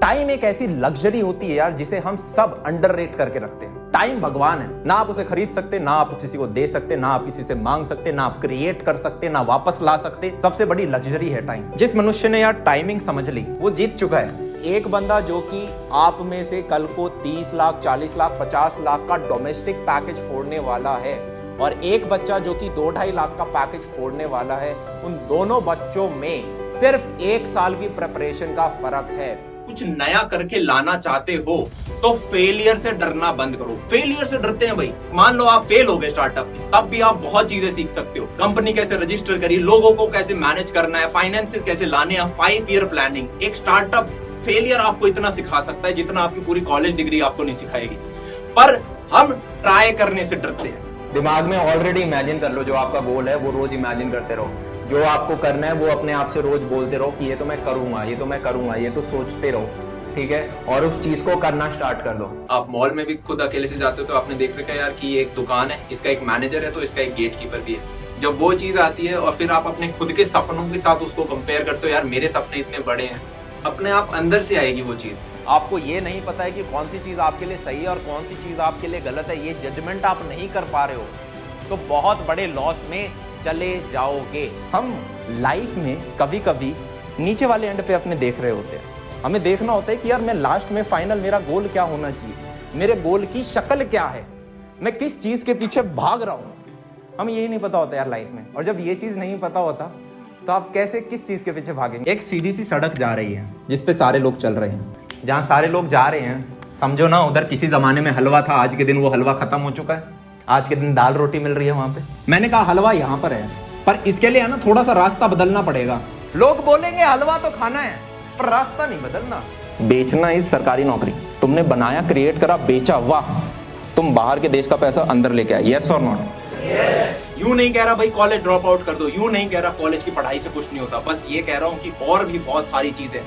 Time एक ऐसी luxury होती है यार जिसे हम सब अंडर करके रखते हैं। टाइम भगवान है। ना आप उसे खरीद सकते, ना आप किसी को दे सकते, ना आप किसी से मांग सकते, ना आप क्रिएट कर सकते, ना वापस ला सकते। सबसे बड़ी लग्जरी है टाइम जिस मनुष्य ने यार टाइमिंग समझ ली, वो जीत चुका है। एक बंदा जो कि आप में से कल को 30 लाख 40 लाख 50 लाख का डोमेस्टिक पैकेज फोड़ने वाला है और एक बच्चा जो कि दो ढाई लाख का पैकेज फोड़ने वाला है, उन दोनों बच्चों में सिर्फ़ एक साल की प्रिपरेशन का फ़र्क है। कुछ नया करके लाना चाहते हो तो फेलियर से डरना बंद करो। फेलियर से डरते हैं भाई। मान लो आप फेल हो गए स्टार्टअप तब भी आप बहुत चीज़ें सीख सकते हो। कंपनी कैसे रजिस्टर करी लोगों को कैसे मैनेज करना है फाइनेंसिस कैसे लाने हैं फाइव ईयर प्लानिंग एक स्टार्टअप फेलियर आपको इतना सिखा सकता है जितना आपकी पूरी कॉलेज डिग्री आपको नहीं सिखाएगी। पर हम ट्राई करने से डरते हैं। दिमाग में ऑलरेडी इमेजिन कर लो, जो आपका गोल है, वो रोज इमेजिन करते रहो। जो आपको करना है वो अपने आप से रोज बोलते रहो कि ये तो मैं करूँगा ये तो मैं करूँगा ये तो सोचते रहो ठीक है? और उस चीज़ को करना स्टार्ट कर दो। आप मॉल में भी खुद अकेले से जाते हो तो आपने देख रखा है यार कि ये एक दुकान है इसका एक मैनेजर है तो इसका एक गेट कीपर भी है। जब वो चीज़ आती है और फिर आप अपने खुद के सपनों के साथ उसको कंपेयर करते हो यार मेरे सपने इतने बड़े हैं अपने आप अंदर से आएगी वो चीज़। आपको ये नहीं पता है कि कौन सी चीज़ आपके लिए सही है और कौन सी चीज़ आपके लिए गलत है ये जजमेंट आप नहीं कर पा रहे हो। तो बहुत बड़े लॉस में चले जाओगे। हम लाइफ में कभी कभी नीचे वाले एंड पे अपने देख रहे होते हैं। हमें देखना होता है कि यार, मैं लास्ट में फाइनल मेरा गोल क्या होना चाहिए? मेरे गोल की शक्ल क्या है? मैं किस चीज़ के पीछे भाग रहा हूँ? हमें यही नहीं पता होता यार लाइफ में। और जब ये चीज़ नहीं पता होता तो आप कैसे किस चीज़ के पीछे भागेंगे? एक सीधी सी सड़क जा रही है जिसपे सारे लोग चल रहे हैं। जहाँ सारे लोग जा रहे हैं, समझो ना, उधर किसी जमाने में हलवा था, आज के दिन वो हलवा खत्म हो चुका है। आज के दिन दाल रोटी मिल रही है वहाँ पे। मैंने कहा हलवा यहाँ पर है। पर इसके लिए है ना थोड़ा सा रास्ता बदलना पड़ेगा। लोग बोलेंगे हलवा तो खाना है पर रास्ता नहीं बदलना। बेचना इस सरकारी नौकरी। तुमने बनाया क्रिएट करा बेचा वाह। तुम बाहर के देश का पैसा अंदर लेके आए। यस और नॉट यू नहीं कह रहा भाई कॉलेज ड्रॉप आउट कर दो। यू नहीं कह रहा कॉलेज की पढ़ाई से कुछ नहीं होता। बस ये कह रहा हूँ कि और भी बहुत सारी चीज़ें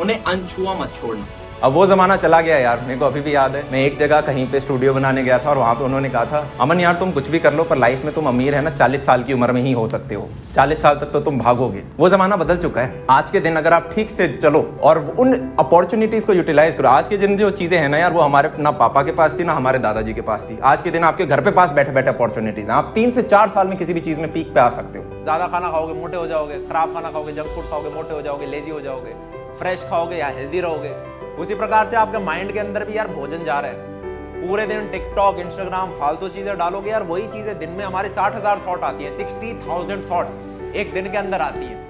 उन्हें अनछुआ मत छोड़ना। अब वो जमाना चला गया यार, मेरे को अभी भी याद है। मैं एक जगह कहीं पे स्टूडियो बनाने गया था और वहाँ पे उन्होंने कहा था, अमन यार, तुम कुछ भी कर लो, पर लाइफ में तुम अमीर है ना, चालीस साल की उम्र में ही हो सकते हो। चालीस साल तक तो तुम भागोगे। वो जमाना बदल चुका है। आज के दिन अगर आप ठीक से चलो और उन अपॉर्चुनिटीज़ को यूटिलाइज करो, आज के दिन जो चीज़ें है ना यार, वो हमारे, ना पापा के पास थी, ना हमारे दादाजी के पास थी। आज के दिन आपके घर पे पास बैठे बैठे अपॉर्चुनिटीज़ आप तीन से चार साल में किसी भी चीज़ में पीक पे आ सकते हो। ज़्यादा खाना खाओगे, मोटे हो जाओगे, खराब खाना खाओगे जंक फ़ूड खाओगे, मोटे हो जाओगे लेजी हो जाओगे फ्रेश खाओगे या हेल्दी रहोगे। उसी प्रकार से आपके माइंड के अंदर भी यार भोजन जा रहा है। पूरे दिन टिकटॉक इंस्टाग्राम फालतू चीज़ें डालोगे यार, वही चीज़ें दिन में हमारे साठ हज़ार थॉट आती है सिक्सटी थाउज़ेंड थॉट एक दिन के अंदर आती है।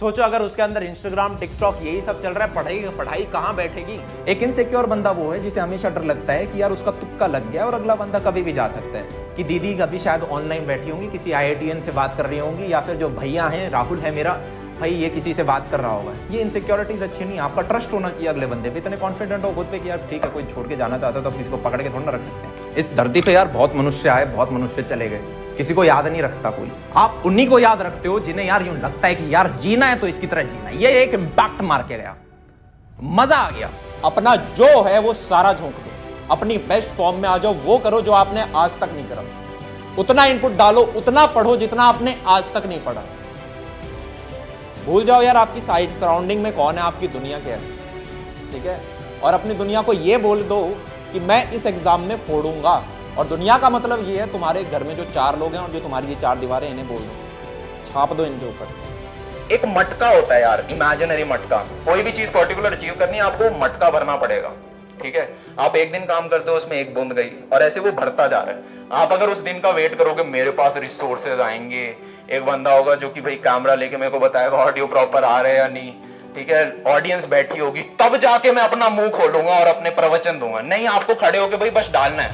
सोचो अगर उसके अंदर इंस्टाग्राम टिकटॉक यही सब चल रहा है, पढ़ाई पढ़ाई कहाँ बैठेगी? एक इनसिक्योर बंदा वो है जिसे हमेशा डर लगता है कि यार उसका तुक्का लग गया और अगला बंदा कभी भी जा सकता है। कि दीदी कभी शायद ऑनलाइन बैठी होंगी, किसी आईआईटीएन से बात कर रही होंगी या फिर जो भैया हैं, राहुल है मेरा भाई ये किसी से बात कर रहा होगा। ये इनसिक्योरिटीज अच्छी नहीं, आपका ट्रस्ट होना चाहिए अगले बंदे पे। इतने कॉन्फिडेंट हो खुद पे कि यार ठीक है, कोई छोड़ के जाना चाहता तो किसी को पकड़ के थोड़ा ना रख सकते हैं। इस धरती पे यार बहुत मनुष्य आए, बहुत मनुष्य चले गए। किसी को याद नहीं रखता कोई। आप उन्हीं को याद रखते हो जिन्हें यार यूँ लगता है कि यार जीना है तो इसकी तरह जीना ये एक इम्पैक्ट मार के गया। मज़ा आ गया। अपना जो है वो सारा झोंक दो। अपनी बेस्ट फॉर्म में आ जाओ, वो करो जो आपने आज तक नहीं करा। उतना इनपुट डालो, उतना पढ़ो जितना आपने आज तक नहीं पढ़ा। भूल जाओ यार, आपकी साइड सराउंडिंग में कौन है? आपकी दुनिया क्या है? ठीक है? और अपनी दुनिया को ये बोल दो कि मैं इस एग्ज़ाम में फोड़ूँगा। और दुनिया का मतलब ये है, तुम्हारे घर में जो चार लोग हैं और जो तुम्हारी ये चार दीवारें इन्हें बोल दो। छाप दो इनके ऊपर। एक मटका होता है यार इमेजिनरी मटका। कोई भी चीज़ पर्टिकुलर अचीव करनी है, आपको मटका भरना पड़ेगा। ठीक है? आप एक दिन काम करते हो, उसमें एक बूंद गई और ऐसे वो भरता जा रहा है। आप अगर उस दिन का वेट करोगे, मेरे पास रिसोर्सेज आएँगे। एक बंदा होगा जो कि भाई कैमरा लेके मेरे को बताएगा ऑडियो प्रॉपर आ रहा या नहीं। ठीक है? ऑडियंस बैठी होगी। तब जाके मैं अपना मुँह खोलूँगा और अपने प्रवचन दूँगा। नहीं, आपको खड़े होके भाई बस डालना है।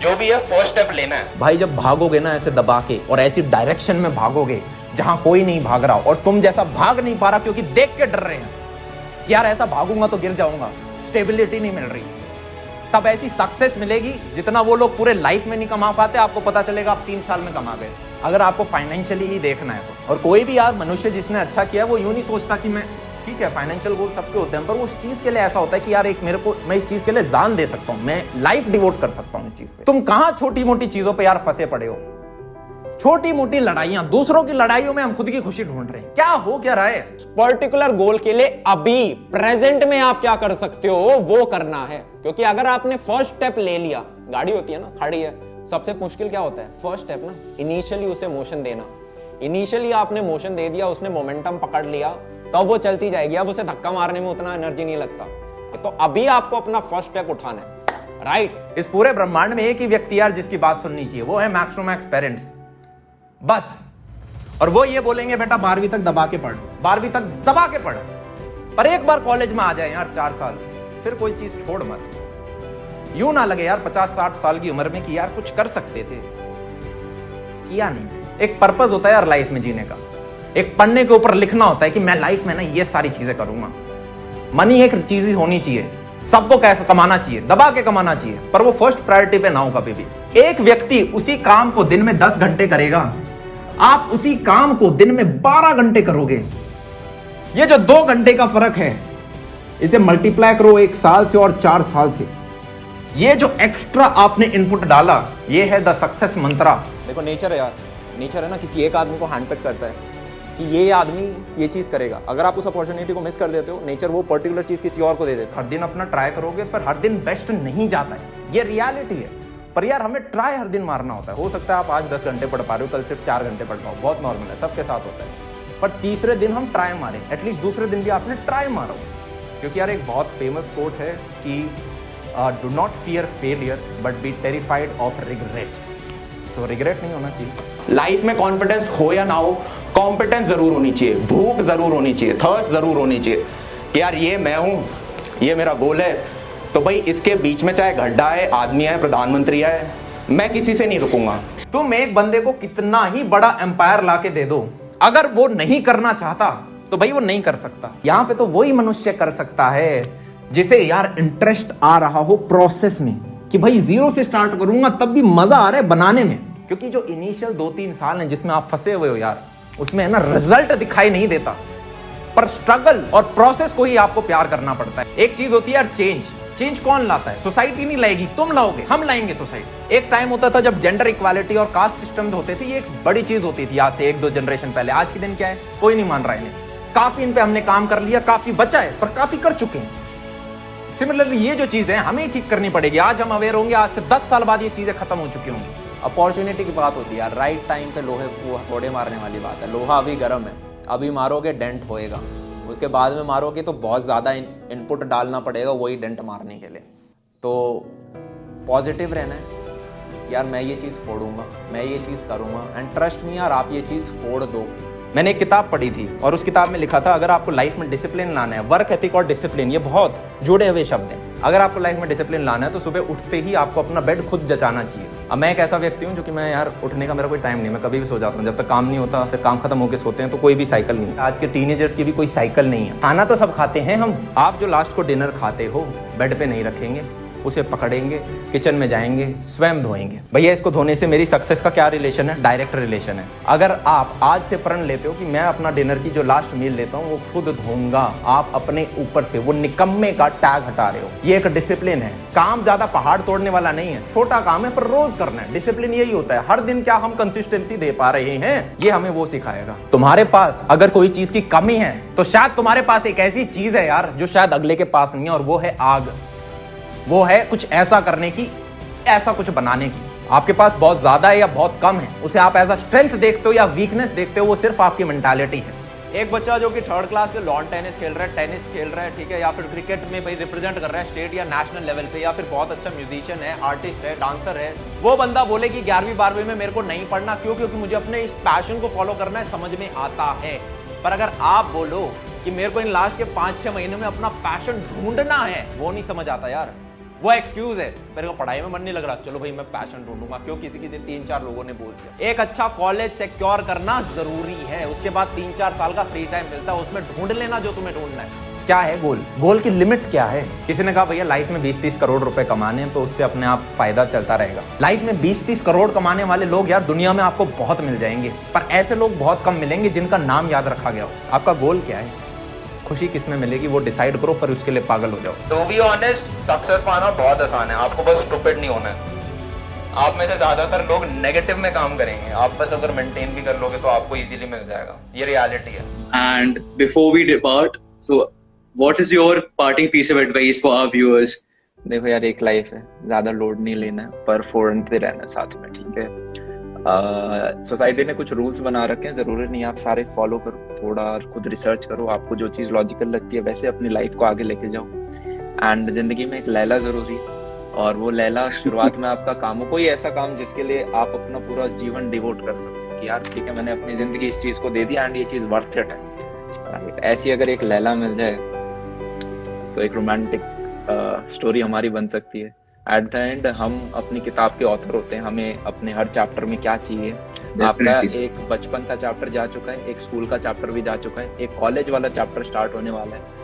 जो भी है फ़र्स्ट स्टेप लेना है। भाई, जब भागोगे ना ऐसे दबा के और ऐसी डायरेक्शन में भागोगे, जहाँ कोई नहीं भाग रहा और तुम जैसा भाग नहीं पा रहा क्योंकि देख के डर रहे हैं यार ऐसा भागूँगा तो गिर जाऊँगा। स्टेबिलिटी नहीं मिल रही। तब ऐसी सक्सेस मिलेगी जितना वो लोग पूरे लाइफ में नहीं कमा पाते, आपको पता चलेगा आप तीन साल में कमा गए। अगर आपको फाइनेंशियली ही देखना है तो। और कोई भी यार मनुष्य जिसने अच्छा किया, वो यूँ नहीं सोचता कि मैं, ठीक है फाइनेंशियल गोल सबके होते हैं, पर उस चीज़ के लिए ऐसा होता है कि यार एक मेरे को, मैं इस चीज़ के लिए जान दे सकता हूँ, मैं लाइफ डिवोट कर सकता हूँ इस चीज़ पे। तुम कहाँ छोटी मोटी चीज़ों पर यार फंसे पड़े हो? छोटी मोटी लड़ाइयाँ दूसरों की लड़ाइयों में हम खुद की खुशी ढूंढ रहे हैं। क्या हो क्या रहा है? पर्टिकुलर गोल के लिए अभी प्रेजेंट में आप क्या कर सकते हो वो करना है। क्योंकि अगर आपने फ़र्स्ट स्टेप ले लिया गाड़ी होती है ना खड़ी है सबसे मुश्किल क्या होता है? फ़र्स्ट स्टेप ना इनिशियली उसे मोशन देना। इनिशियली आपने मोशन दे दिया उसने मोमेंटम पकड़ लिया तब वो चलती जाएगी। अब उसे धक्का मारने में उतना एनर्जी नहीं लगता। तो अभी आपको अपना फ़र्स्ट स्टेप उठाना है। Right right. इस पूरे ब्रह्मांड में एक ही व्यक्ति यार जिसकी बात सुननी चाहिए वो है मैक्सोमैक्स पेरेंट्स बस। और वो ये बोलेंगे, बेटा, बारहवीं तक दबा के पढ़। बारहवीं तक दबा के पढ़। पर एक बार कॉलेज में आ जाए यार चार साल, फिर कोई चीज़ छोड़ मत। यूँ ना लगे यार पचास साठ साल की उम्र में कि यार कुछ कर सकते थे। किया नहीं। एक पर्पज होता है यार लाइफ में जीने का। एक पन्ने के ऊपर लिखना होता है कि मैं लाइफ में ना ये सारी चीज़ें करूँगा। मनी एक चीज़ होनी चाहिए। सबको कैसे कमाना चाहिए, दबा के कमाना चाहिए। पर वो फ़र्स्ट प्रायोरिटी पे ना हो कभी भी। एक व्यक्ति उसी काम को दिन में दस घंटे करेगा। आप उसी काम को दिन में बारह घंटे करोगे। ये जो दो घंटे का फ़र्क है इसे मल्टीप्लाई करो एक साल से और चार साल से। ये जो एक्स्ट्रा आपने इनपुट डाला ये है द सक्सेस मंत्रा देखो नेचर है यार। नेचर है ना किसी एक आदमी को हैंड पिक करता है कि ये आदमी ये चीज़ करेगा। अगर आप उस अपॉर्चुनिटी को मिस कर देते हो नेचर वो पर्टिकुलर चीज़ किसी और को दे देता हर दिन अपना ट्राई करोगे पर हर दिन बेस्ट नहीं जाता है। ये रियलिटी है। पर यार हमें ट्राई हर दिन मारना होता है। हो सकता है आप आज दस घंटे पढ़ पा रहे हो, कल सिर्फ़ चार घंटे पढ़ पाओ, बहुत नॉर्मल है, सबके साथ होता है। पर तीसरे दिन हम ट्राई मारे एटलीस्ट दूसरे दिन भी आपने ट्राई मारो क्योंकि यार एक बहुत फ़ेमस कोट है कि do not fear failure but be terrified of regrets तो रिग्रेट नहीं होना चाहिए। लाइफ में कॉन्फिडेंस हो या ना हो कॉम्पिटेंस ज़रूर होनी चाहिए, भूख ज़रूर होनी चाहिए थर्स्ट ज़रूर होनी चाहिए यार ये मैं हूँ, ये मेरा गोल है तो भाई इसके बीच में चाहे गड्ढा है, आदमी है, प्रधानमंत्री है, मैं किसी से नहीं रुकूँगा। तुम एक बंदे को कितना ही बड़ा एम्पायर ला के दे दो। अगर वो नहीं करना चाहता तो भाई वो नहीं कर सकता। यहाँ पे तो वही मनुष्य कर सकता है, जिसे यार इंटरेस्ट आ रहा हो प्रोसेस में, कि भाई ज़ीरो से स्टार्ट करूँगा, तब भी मज़ा आ रहा है बनाने में। क्योंकि जो इनिशियल दो तीन साल हैं, जिसमें आप फंसे हुए हो यार, उसमें है ना रिज़ल्ट दिखाई नहीं देता। पर स्ट्रगल और प्रोसेस को ही आपको प्यार करना पड़ता है। एक चीज़ होती है यार चेंज चेंज कौन लाता है? सोसाइटी नहीं लाएगी, तुम लाओगे, हम लाएँगे सोसाइटी एक टाइम होता था जब जेंडर इक्वालिटी और कास्ट सिस्टम होते थे, ये एक बड़ी चीज़ होती थी आज से एक दो जनरेशन पहले. आज के दिन क्या है? कोई नहीं मान रहा है काफ़ी इन पे हमने काम कर लिया, काफ़ी बचा है, पर काफ़ी कर चुके हैं. सिमिलरली ये जो चीज़ें हमें ठीक करनी पड़ेगी. आज हम अवेयर होंगे, आज से दस साल बाद ये चीज़ें खत्म हो चुकी होंगी. अपॉर्चुनिटी की बात होती है राइट टाइम पे लोहे को थोड़े मारने वाली बात है. लोहा अभी गर्म है. अभी मारोगे डेंट होएगा. उसके बाद में मारोगे तो बहुत ज़्यादा इनपुट डालना पड़ेगा वही डेंट मारने के लिए। तो पॉजिटिव रहना है। यार, मैं ये चीज़ फोड़ूँगा, मैं ये चीज़ करूँगा। एंड ट्रस्ट मी यार, आप ये चीज़ फोड़ दो। मैंने एक किताब पढ़ी थी और उस किताब में लिखा था, अगर आपको लाइफ में डिसिप्लिन लाना है वर्क एथिक और डिसिप्लिन ये बहुत जुड़े हुए शब्द हैं। अगर आपको लाइफ में डिसिप्लिन लाना है तो सुबह उठते ही आपको अपना बेड खुद जचाना चाहिए। अब मैं एक ऐसा व्यक्ति हूँ जो कि मैं यार उठने का मेरा कोई टाइम नहीं, मैं कभी भी सो जाता हूँ। जब तक काम नहीं होता, फिर काम खत्म होकर सोते हैं तो कोई भी साइकिल नहीं। आज के टीनेजर्स की भी कोई साइकिल नहीं है। खाना तो सब खाते हैं हम। आप जो लास्ट को डिनर खाते हो बेड पे नहीं रखेंगे। उसे पकड़ेंगे, किचन में जाएँगे, स्वयं धोएँगे। भैया, इसको धोने से मेरी सक्सेस का क्या रिलेशन है? डायरेक्ट रिलेशन है। अगर आप आज से प्रण लेते हो कि मैं अपना डिनर की जो लास्ट मील लेता हूँ, वो खुद धोऊँगा। आप अपने ऊपर से वो निकम्मे का टैग हटा रहे हो। ये एक डिसिप्लिन है। काम ज़्यादा पहाड़ तोड़ने वाला नहीं है। छोटा काम है, पर रोज करना है। डिसिप्लिन यही होता है। हर दिन क्या हम कंसिस्टेंसी दे पा रहे हैं? ये हमें वो सिखाएगा। तुम्हारे पास अगर कोई चीज़ की कमी है तो शायद तुम्हारे पास एक ऐसी चीज़ है यार, जो शायद अगले के पास नहीं है, और वो है आग। वो है कुछ ऐसा करने की, ऐसा कुछ बनाने की। आपके पास बहुत ज़्यादा है या बहुत कम है, उसे आप अ स्ट्रेंथ देखते हो या वीकनेस देखते हो, वो सिर्फ़ आपकी मेंटालिटी है। एक बच्चा जो कि थर्ड क्लास से लॉन टेनिस खेल रहा है टेनिस खेल रहा है, ठीक है, या फिर क्रिकेट में भाई रिप्रेजेंट कर रहा है स्टेट या नेशनल लेवल पे, या फिर बहुत अच्छा म्यूजिशियन है आर्टिस्ट है डांसर है, वो बंदा बोले कि ग्यारहवीं, बारहवीं में मेरे को नहीं पढ़ना क्यों? क्योंकि मुझे अपने इस पैशन को फॉलो करना है, समझ में आता है। पर अगर आप बोलो कि मेरे को इन लास्ट के पाँच छह महीने में अपना पैशन ढूंढना है, वो नहीं समझ आता यार। वो एक्सक्यूज है। मेरे को पढ़ाई में मन नहीं लग रहा। चलो भाई, मैं पैशन ढूंढूँगा क्यों किसी किसी तीन चार लोगों ने बोल दिया। एक अच्छा कॉलेज सिक्योर करना ज़रूरी है। उसके बाद तीन चार साल का फ्री टाइम मिलता है, उसमें ढूंढ लेना जो तुम्हें ढूंढना है। क्या है गोल? गोल की लिमिट क्या है? किसी ने कहा, भैया लाइफ में 20-30 करोड़ रुपए कमाने हैं तो उससे अपने आप फ़ायदा चलता रहेगा। लाइफ में 20-30 करोड़ कमाने वाले लोग यार, दुनिया में आपको बहुत मिल जाएँगे। पर ऐसे लोग बहुत कम मिलेंगे जिनका नाम याद रखा गया हो। आपका गोल क्या है? खुशी किसमें मिलेगी वो डिसाइड करो फिर उसके लिए पागल हो जाओ। तो बी ऑनेस्ट सक्सेस पाना बहुत आसान है। आपको बस स्टूपिड नहीं होना है। आप में से ज़्यादातर लोग नेगेटिव में काम करेंगे। आप बस अगर मेंटेन भी कर लोगे तो आपको इजीली मिल जाएगा। ये रियलिटी है। And before we depart, so what is your parting piece of advice for our viewers? देखो यार एक लाइफ है। ज़्यादा लोड नहीं लेना है पर फोड़ते रहना साथ में ठीक है? सोसाइटी ने कुछ रूल्स बना रखे हैं, ज़रूरी नहीं आप सारे फॉलो करो, थोड़ा खुद रिसर्च करो, आपको जो चीज़ लॉजिकल लगती है, वैसे अपनी लाइफ को आगे लेके जाओ। एंड ज़िंदगी में एक लैला ज़रूरी है और वो लैला शुरुआत में आपका काम हो, कोई ऐसा काम जिसके लिए आप अपना पूरा जीवन डिवोट कर सकते कि यार, ठीक है, मैंने अपनी ज़िंदगी इस चीज़ को दे दी एंड ये चीज़ वर्थ इट है। ऐसी अगर एक लैला मिल जाए तो एक रोमांटिक स्टोरी हमारी बन सकती है। एट द एंड हम अपनी किताब के ऑथर होते हैं। हमें अपने हर चैप्टर में क्या चाहिए? आपका एक बचपन का चैप्टर जा चुका है एक स्कूल का चैप्टर भी जा चुका है एक कॉलेज वाला चैप्टर स्टार्ट होने वाला है।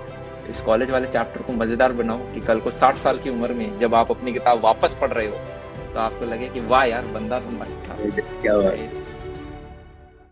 इस कॉलेज वाले चैप्टर को मज़ेदार बनाओ कि कल को 60 साल की उम्र में जब आप अपनी किताब वापस पढ़ रहे हो तो आपको लगे कि वाह यार बंदा तो मस्त था। क्या बात